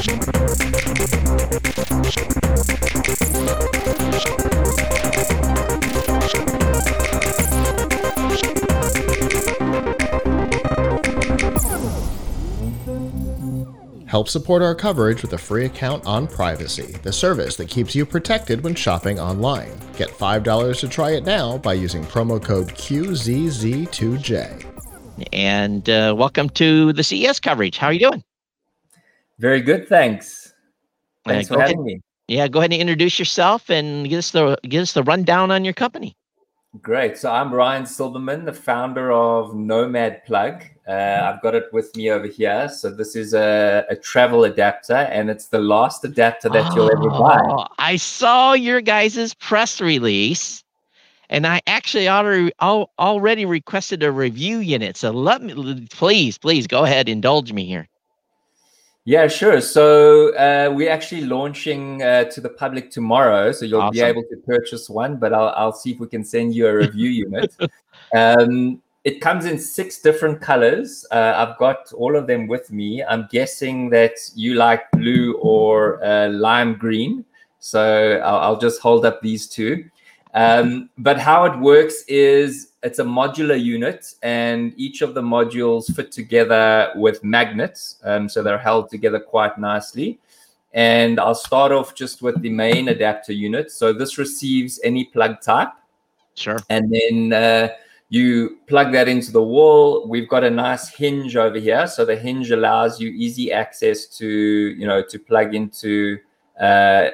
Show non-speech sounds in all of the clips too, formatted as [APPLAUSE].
Help support our coverage with a free account on Privacy, the service that keeps you protected when shopping online. Get $5 to try it now by using promo code QZZ2J. And uh, welcome to the CES coverage. How are you doing? Very good, thanks. Thanks Uh, for having ahead. me. Yeah, go ahead and introduce yourself and give us the give us the rundown on your company. Great. So I'm Ryan Silverman, the founder of Nomad Plug. Uh, I've got it with me over here. So this is a, a travel adapter, and it's the last adapter that you'll ever buy. Oh, I saw your guys' press release, and I actually already already requested a review unit. So let me please, please go ahead, indulge me here. Yeah, sure. So uh, we're actually launching uh, to the public tomorrow, so you'll be able to purchase one. But I'll I'll see if we can send you a [LAUGHS] review unit. Um, it comes in six different colors. Uh, I've got all of them with me. I'm guessing that you like blue or uh, lime green. So I'll, I'll just hold up these two. Um, but how it works is it's a modular unit, and each of the modules fit together with magnets, um, so they're held together quite nicely. And I'll start off just with the main adapter unit. So this receives any plug type Sure. and then uh, you plug that into the wall we've got a nice hinge over here so the hinge allows you easy access to you know to plug into uh,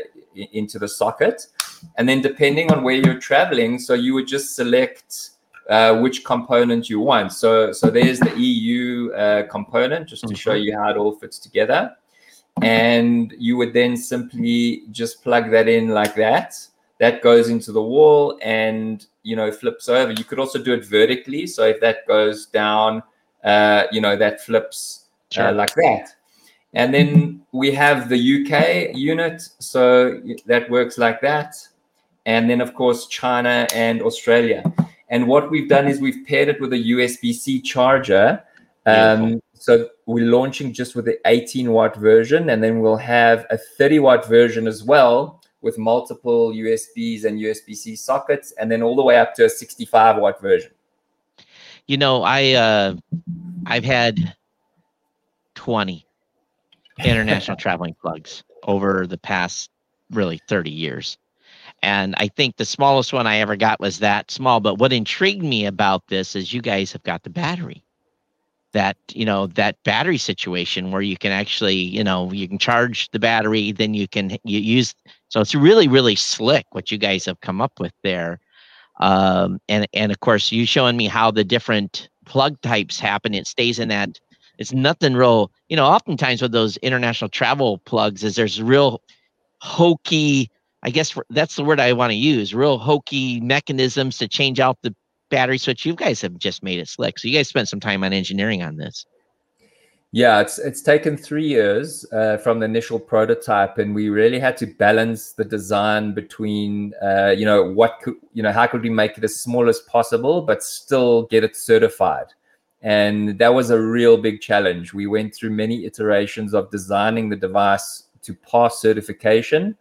into the socket and then depending on where you're traveling so you would just select uh, which component you want. So so there's the eu uh, component just to show you how it all fits together. And you would then simply just plug that in like that. That goes into the wall and you know flips over. You could also do it vertically. So if that goes down uh, you know that flips uh, Sure. like that and then we have the uk unit so that works like that. And then of course china and australia. And what we've done is we've paired it with a usb-c charger. Um, so we're launching just with the 18 watt version and then we'll have a 30 watt version as well with multiple usbs and usb-c sockets and then all the way up to a 65 watt version. You know, I uh, I've had twenty international traveling plugs over the past really thirty years, and I think the smallest one I ever got was that small. But what intrigued me about this is you guys have got the battery. That you know that battery situation where you can actually you know you can charge the battery, then you can you use. So it's really really slick what you guys have come up with there um, and and of course you showing me how the different plug types happen it stays in that it's nothing real you know oftentimes with those international travel plugs is there's real hokey i guess that's the word i want to use real hokey mechanisms to change out the battery switch. You guys have just made it slick so you guys spent some time on engineering on this. Yeah, it's it's taken three years uh, from the initial prototype, and we really had to balance the design between, uh, you know, what could, you know, how could we make it as small as possible, but still get it certified, and that was a real big challenge. We went through many iterations of designing the device to pass certification,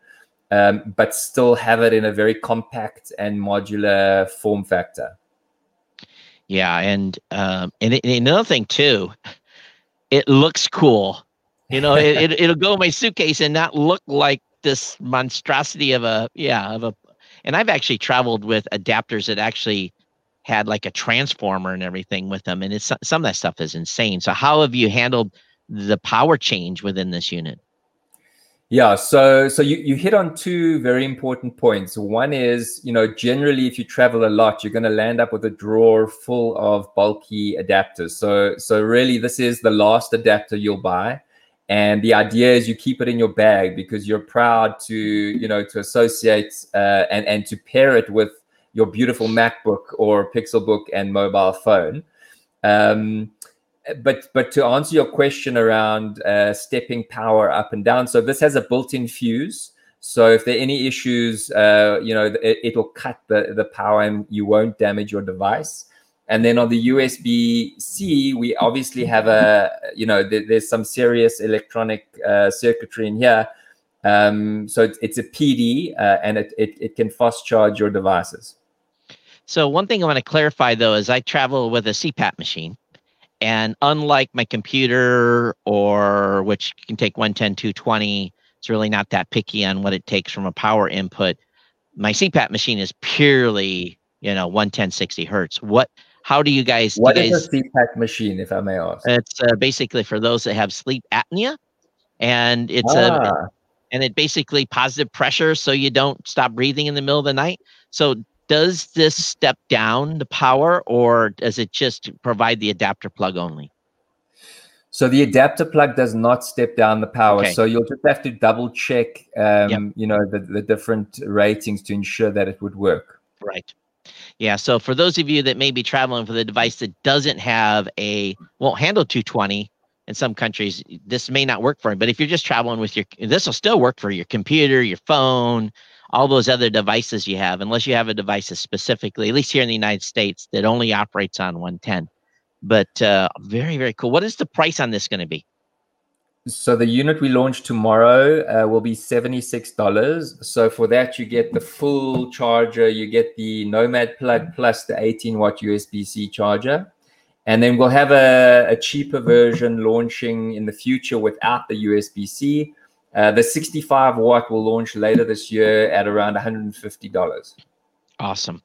um, but still have it in a very compact and modular form factor. yeah and um and, and another thing too it looks cool you know it, it, it'll go in my suitcase and not look like this monstrosity of a yeah of a and i've actually traveled with adapters that actually had like a transformer and everything with them and it's some of that stuff is insane so how have you handled the power change within this unit Yeah, so so you, you hit on two very important points. One is, you know, generally if you travel a lot, you're going to land up with a drawer full of bulky adapters. So so really this is the last adapter you'll buy. And the idea is you keep it in your bag because you're proud to, you know, to associate uh, and and to pair it with your beautiful MacBook or Pixelbook and mobile phone. Um, but but to answer your question around uh, stepping power up and down, so this has a built-in fuse. So if there are any issues, uh, you know, it, it'll cut the the power and you won't damage your device. And then on the USB C, we obviously have a, you know, there, there's some serious electronic uh, circuitry in here. Um, so it's, it's a PD uh, and it, it, it can fast charge your devices. So one thing I want to clarify though is I travel with a CPAP machine. And unlike my computer or which can take 110, 220, it's really not that picky on what it takes from a power input. My CPAP machine is purely, you know, 110, 60 hertz. What how do you guys? What is guys, a CPAP machine, if I may ask? It's uh, basically for those that have sleep apnea, and it's a Ah, and it basically positive pressure, so you don't stop breathing in the middle of the night. So does this step down the power, or does it just provide the adapter plug only? so the adapter plug does not step down the power. Okay. So you'll just have to double check, um, Yep. you know, the, the different ratings to ensure that it would work. Right. Yeah. So for those of you that may be traveling with a device that doesn't have a won't handle 220 in some countries, this may not work for you. But if you're just traveling with your, this will still work for your computer, your phone, all those other devices you have, unless you have a device specifically, at least here in the United States, that only operates on 110. But uh, very, very cool. What is the price on this going to be? So the unit we launch tomorrow uh, will be seventy-six dollars. So for that, you get the full charger, you get the Nomad plug plus the eighteen watt USB-C charger, and then we'll have a, a cheaper version launching in the future without the USB-C. Uh, the sixty-five watt will launch later this year at around one hundred and fifty dollars. Awesome.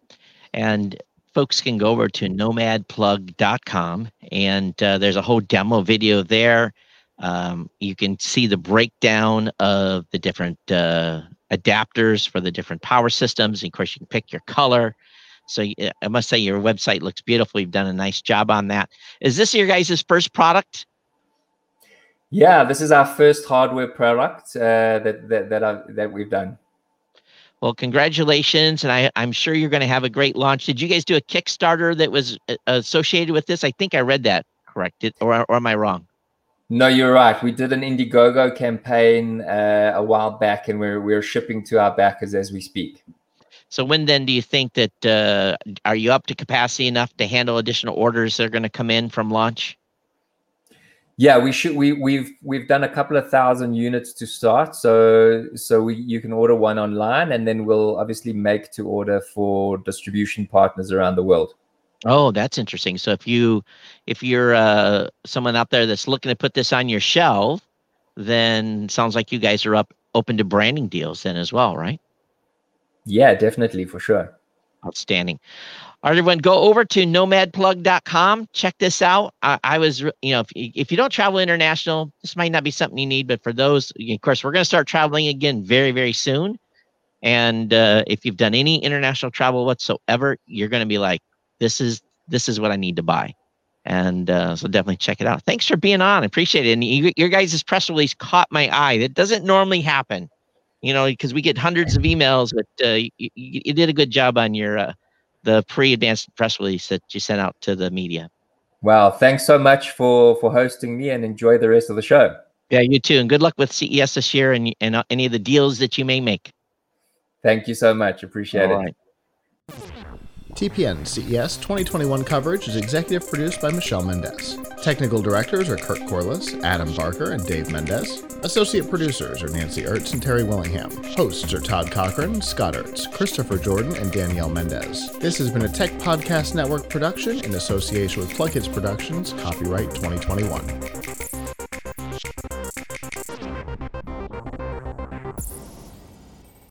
And folks can go over to nomadplug.com and uh, there's a whole demo video there. Um, you can see the breakdown of the different uh, adapters for the different power systems. Of course, you can pick your color. So I must say, your website looks beautiful. You've done a nice job on that. Is this your guys' first product? Yeah, this is our first hardware product uh, that that that, i that we've done. Well, congratulations. And I, I'm sure you're going to have a great launch. Did you guys do a Kickstarter that was uh, associated with this? I think I read that correct. Did- Or, or am I wrong? No, you're right. We did an Indiegogo campaign uh, a while back, and we're we're shipping to our backers as we speak. So when then do you think that uh, are you up to capacity enough to handle additional orders that are going to come in from launch? Yeah, we should. We we've we've done a couple of thousand units to start, so so we you can order one online, and then we'll obviously make to order for distribution partners around the world. Oh, that's interesting. So if you if you're uh, someone out there that's looking to put this on your shelf, then sounds like you guys are up open to branding deals then as well, right? Yeah, definitely for sure. Outstanding. All right, everyone, go over to nomadplug.com. Check this out. I, I was, you know, if, you- if you don't travel international, this might not be something you need, but for those, of course, we're going to start traveling again very, very soon. And uh, if you've done any international travel whatsoever, you're going to be like, this is this is what I need to buy. And uh, so definitely check it out. Thanks for being on. I appreciate it. And you, your guys' press release caught my eye. That doesn't normally happen, you know, because we get hundreds of emails. But uh, you, you, you did a good job on your uh, the pre-advanced press release that you sent out to the media. Wow, thanks so much for for hosting me, and enjoy the rest of the show. Yeah, you too. And good luck with CES this year and and uh, any of the deals that you may make. Thank you so much. Appreciate All it. right. TPN CES 2021 coverage is executive produced by Michelle Mendez. Technical directors are Kurt Corliss, Adam Barker, and Dave Mendez. Associate producers are Nancy Ertz and Terry Willingham. Hosts are Todd Cochran, Scott Ertz, Christopher Jordan, and Danielle Mendez. This has been a Tech Podcast Network production in association with PLUGHITZ Productions, copyright 2021.